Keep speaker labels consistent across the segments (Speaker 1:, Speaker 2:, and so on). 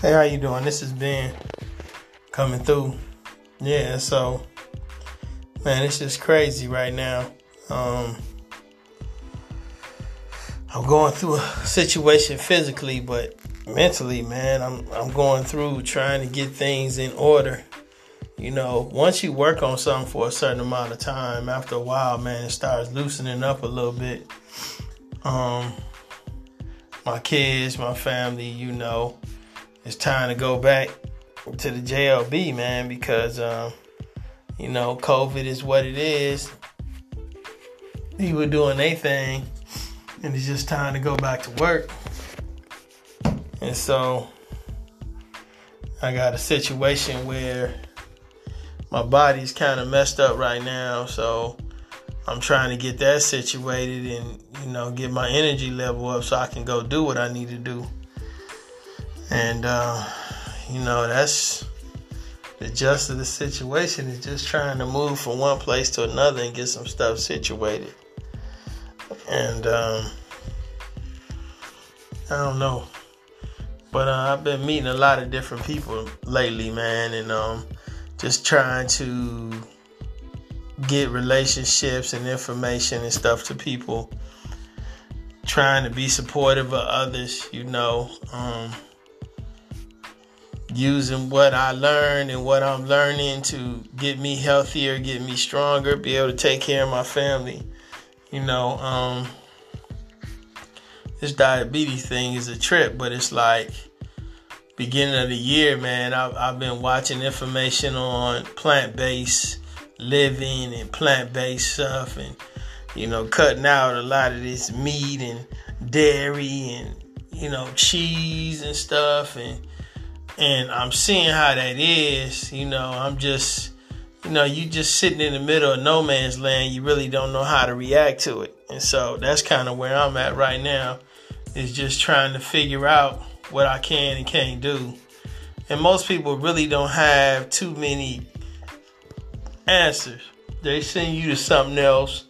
Speaker 1: Hey, how you doing? This is Ben coming through. Yeah, so man, it's just crazy right now. Um, I'm going through a situation physically, but mentally, man, I'm I'm going through trying to get things in order. You know, once you work on something for a certain amount of time, after a while, man, it starts loosening up a little bit. Um, my kids, my family, you know, it's time to go back to the JLB, man, because um, you know, COVID is what it is. People doing their thing, and it's just time to go back to work. And so I got a situation where my body's kind of messed up right now, so I'm trying to get that situated and you know get my energy level up so I can go do what I need to do. And uh, you know that's the gist of the situation is just trying to move from one place to another and get some stuff situated. And um, I don't know, but uh, I've been meeting a lot of different people lately, man, and um, just trying to get relationships and information and stuff to people. Trying to be supportive of others, you know. Um, using what I learned and what I'm learning to get me healthier, get me stronger, be able to take care of my family. You know, um, this diabetes thing is a trip, but it's like beginning of the year, man. I've, I've been watching information on plant based living and plant based stuff and, you know, cutting out a lot of this meat and dairy and, you know, cheese and stuff and and I'm seeing how that is. You know, I'm just, you know, you just sitting in the middle of no man's land. You really don't know how to react to it, and so that's kind of where I'm at right now. Is just trying to figure out what I can and can't do. And most people really don't have too many answers. They send you to something else.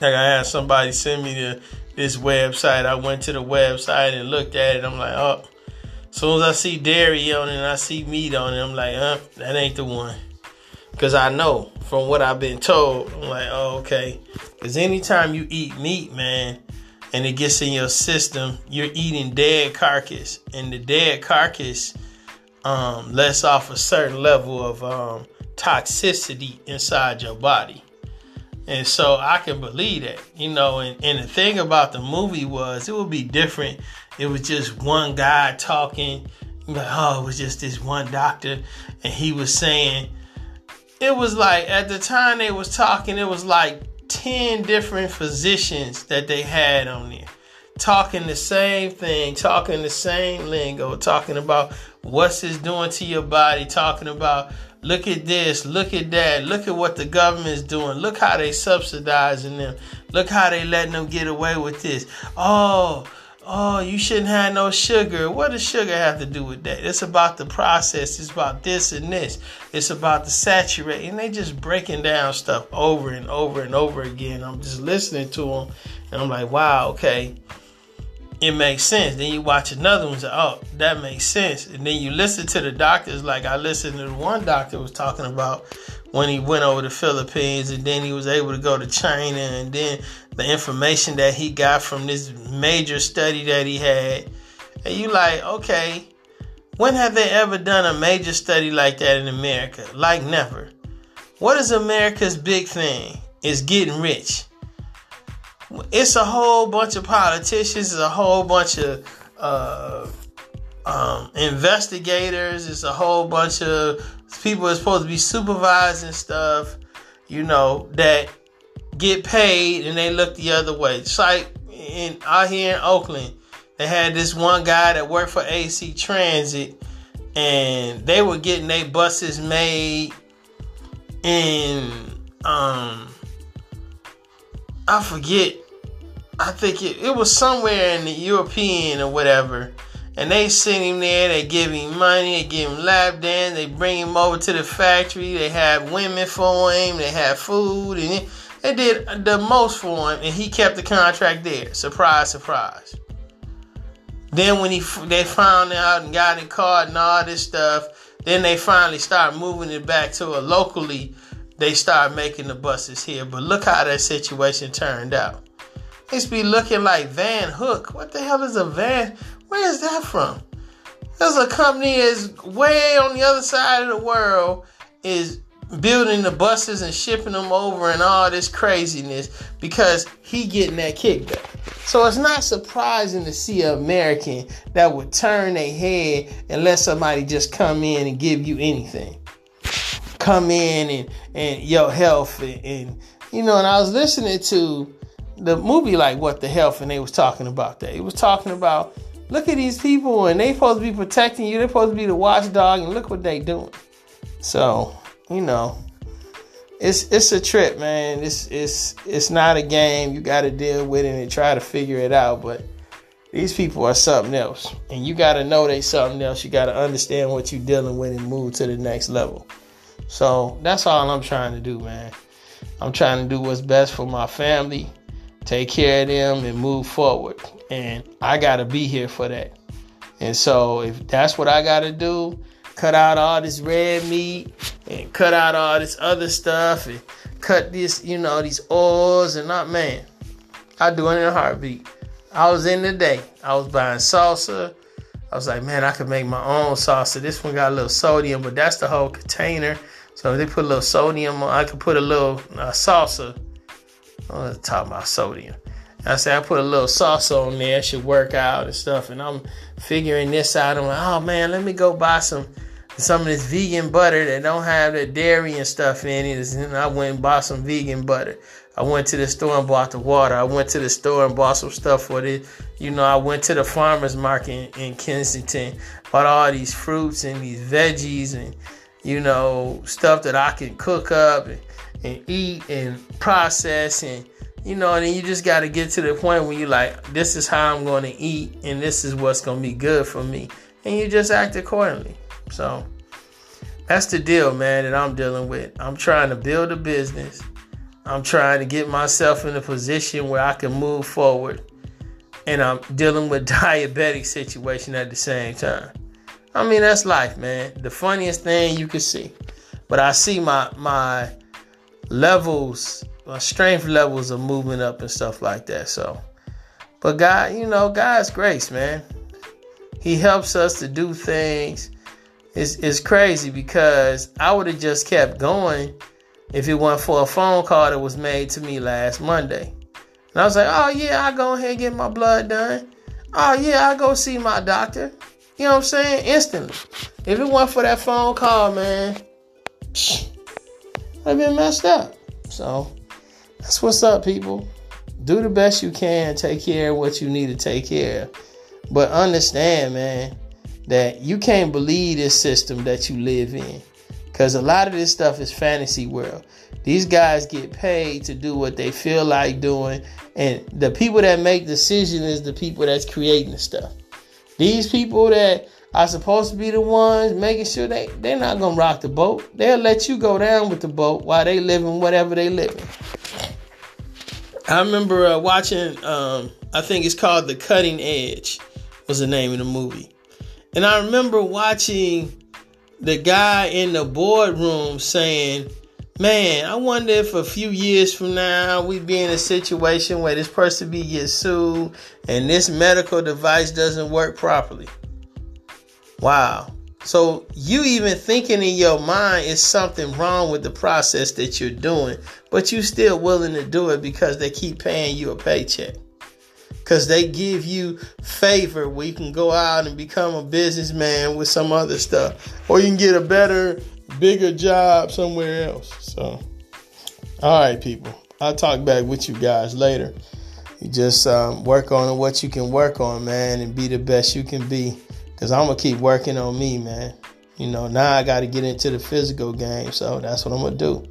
Speaker 1: Like I had somebody send me to this website. I went to the website and looked at it. I'm like, oh, soon as I see dairy on it and I see meat on it, I'm like, huh, that ain't the one. Because I know from what I've been told, I'm like, oh, okay. Because anytime you eat meat, man, and it gets in your system, you're eating dead carcass. And the dead carcass um, lets off a certain level of um, toxicity inside your body. And so I can believe that, you know. And, and the thing about the movie was it would be different it was just one guy talking. Like, oh, it was just this one doctor, and he was saying it was like at the time they was talking, it was like 10 different physicians that they had on there talking the same thing, talking the same lingo, talking about what's this doing to your body, talking about look at this, look at that, look at what the government's doing, look how they subsidizing them, look how they letting them get away with this. Oh, oh, you shouldn't have no sugar. What does sugar have to do with that? It's about the process. It's about this and this. It's about the saturating. And they just breaking down stuff over and over and over again. I'm just listening to them and I'm like, wow, okay. It makes sense. Then you watch another one, say, oh, that makes sense. And then you listen to the doctors, like I listened to one doctor was talking about when he went over to Philippines and then he was able to go to China and then the information that he got from this major study that he had. And you like, okay, when have they ever done a major study like that in America? Like never. What is America's big thing? Is getting rich. It's a whole bunch of politicians, it's a whole bunch of uh, um, investigators, it's a whole bunch of people are supposed to be supervising stuff, you know, that get paid and they look the other way. It's like in out here in Oakland, they had this one guy that worked for AC Transit and they were getting their buses made in um I forget. I think it, it was somewhere in the European or whatever and they send him there, they give him money, they give him lap dance, they bring him over to the factory, they have women for him, they have food, and they did the most for him, and he kept the contract there. Surprise, surprise. Then when he they found out and got it caught and all this stuff, then they finally start moving it back to a locally. They start making the buses here. But look how that situation turned out. It's be looking like Van Hool. What the hell is a Van? Where is that from? There's a company is way on the other side of the world is building the buses and shipping them over and all this craziness because he getting that kickback. So it's not surprising to see an American that would turn their head and let somebody just come in and give you anything. Come in and, and your health and, and you know, and I was listening to the movie like What the Health and they was talking about that. It was talking about look at these people and they supposed to be protecting you. They're supposed to be the watchdog and look what they doing. So, you know, it's it's a trip, man. It's it's it's not a game. You got to deal with it and try to figure it out. But these people are something else, and you got to know they something else. You got to understand what you're dealing with and move to the next level. So that's all I'm trying to do, man. I'm trying to do what's best for my family, take care of them, and move forward. And I got to be here for that. And so if that's what I got to do, cut out all this red meat and cut out all this other stuff and cut this, you know, these oils and not man. I do it in a heartbeat. I was in the day. I was buying salsa. I was like, man, I could make my own salsa. This one got a little sodium, but that's the whole container. So they put a little sodium on, I could put a little uh, salsa. I'm talking about sodium. I said I put a little salsa on there, It should work out and stuff. And I'm figuring this out. I'm like, oh man, let me go buy some some of this vegan butter that don't have the dairy and stuff in it. And I went and bought some vegan butter. I went to the store and bought the water. I went to the store and bought some stuff for it. You know, I went to the farmer's market in, in Kensington, bought all these fruits and these veggies and, you know, stuff that I can cook up and, and eat and process and, you know, and you just got to get to the point where you're like, this is how I'm going to eat and this is what's going to be good for me. And you just act accordingly. So that's the deal, man, that I'm dealing with. I'm trying to build a business. I'm trying to get myself in a position where I can move forward. And I'm dealing with diabetic situation at the same time. I mean, that's life, man. The funniest thing you can see. But I see my my levels, my strength levels are moving up and stuff like that. So, but God, you know, God's grace, man. He helps us to do things it's, it's crazy because I would have just kept going if it weren't for a phone call that was made to me last Monday. And I was like, oh yeah, I go ahead and get my blood done. Oh yeah, I go see my doctor. You know what I'm saying? Instantly. If it weren't for that phone call, man, I've been messed up. So that's what's up, people. Do the best you can. Take care of what you need to take care of. But understand, man that you can't believe this system that you live in. Because a lot of this stuff is fantasy world. These guys get paid to do what they feel like doing. And the people that make decisions is the people that's creating the stuff. These people that are supposed to be the ones making sure they, they're not to rock the boat. They'll let you go down with the boat while they living whatever they living. I remember uh, watching, um, I think it's called The Cutting Edge was the name of the movie. And I remember watching the guy in the boardroom saying, Man, I wonder if a few years from now we'd be in a situation where this person be get sued and this medical device doesn't work properly. Wow. So you even thinking in your mind is something wrong with the process that you're doing, but you still willing to do it because they keep paying you a paycheck because they give you favor where you can go out and become a businessman with some other stuff, or you can get a better, bigger job somewhere else. So, all right, people, I'll talk back with you guys later. You just um, work on what you can work on, man, and be the best you can be. Cause I'm gonna keep working on me, man. You know, now I got to get into the physical game, so that's what I'm gonna do.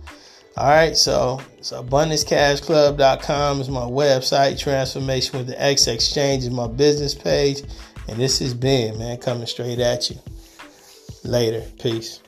Speaker 1: All right, so so abundancecashclub.com is my website. Transformation with the X Exchange is my business page, and this is Ben, man, coming straight at you. Later, peace.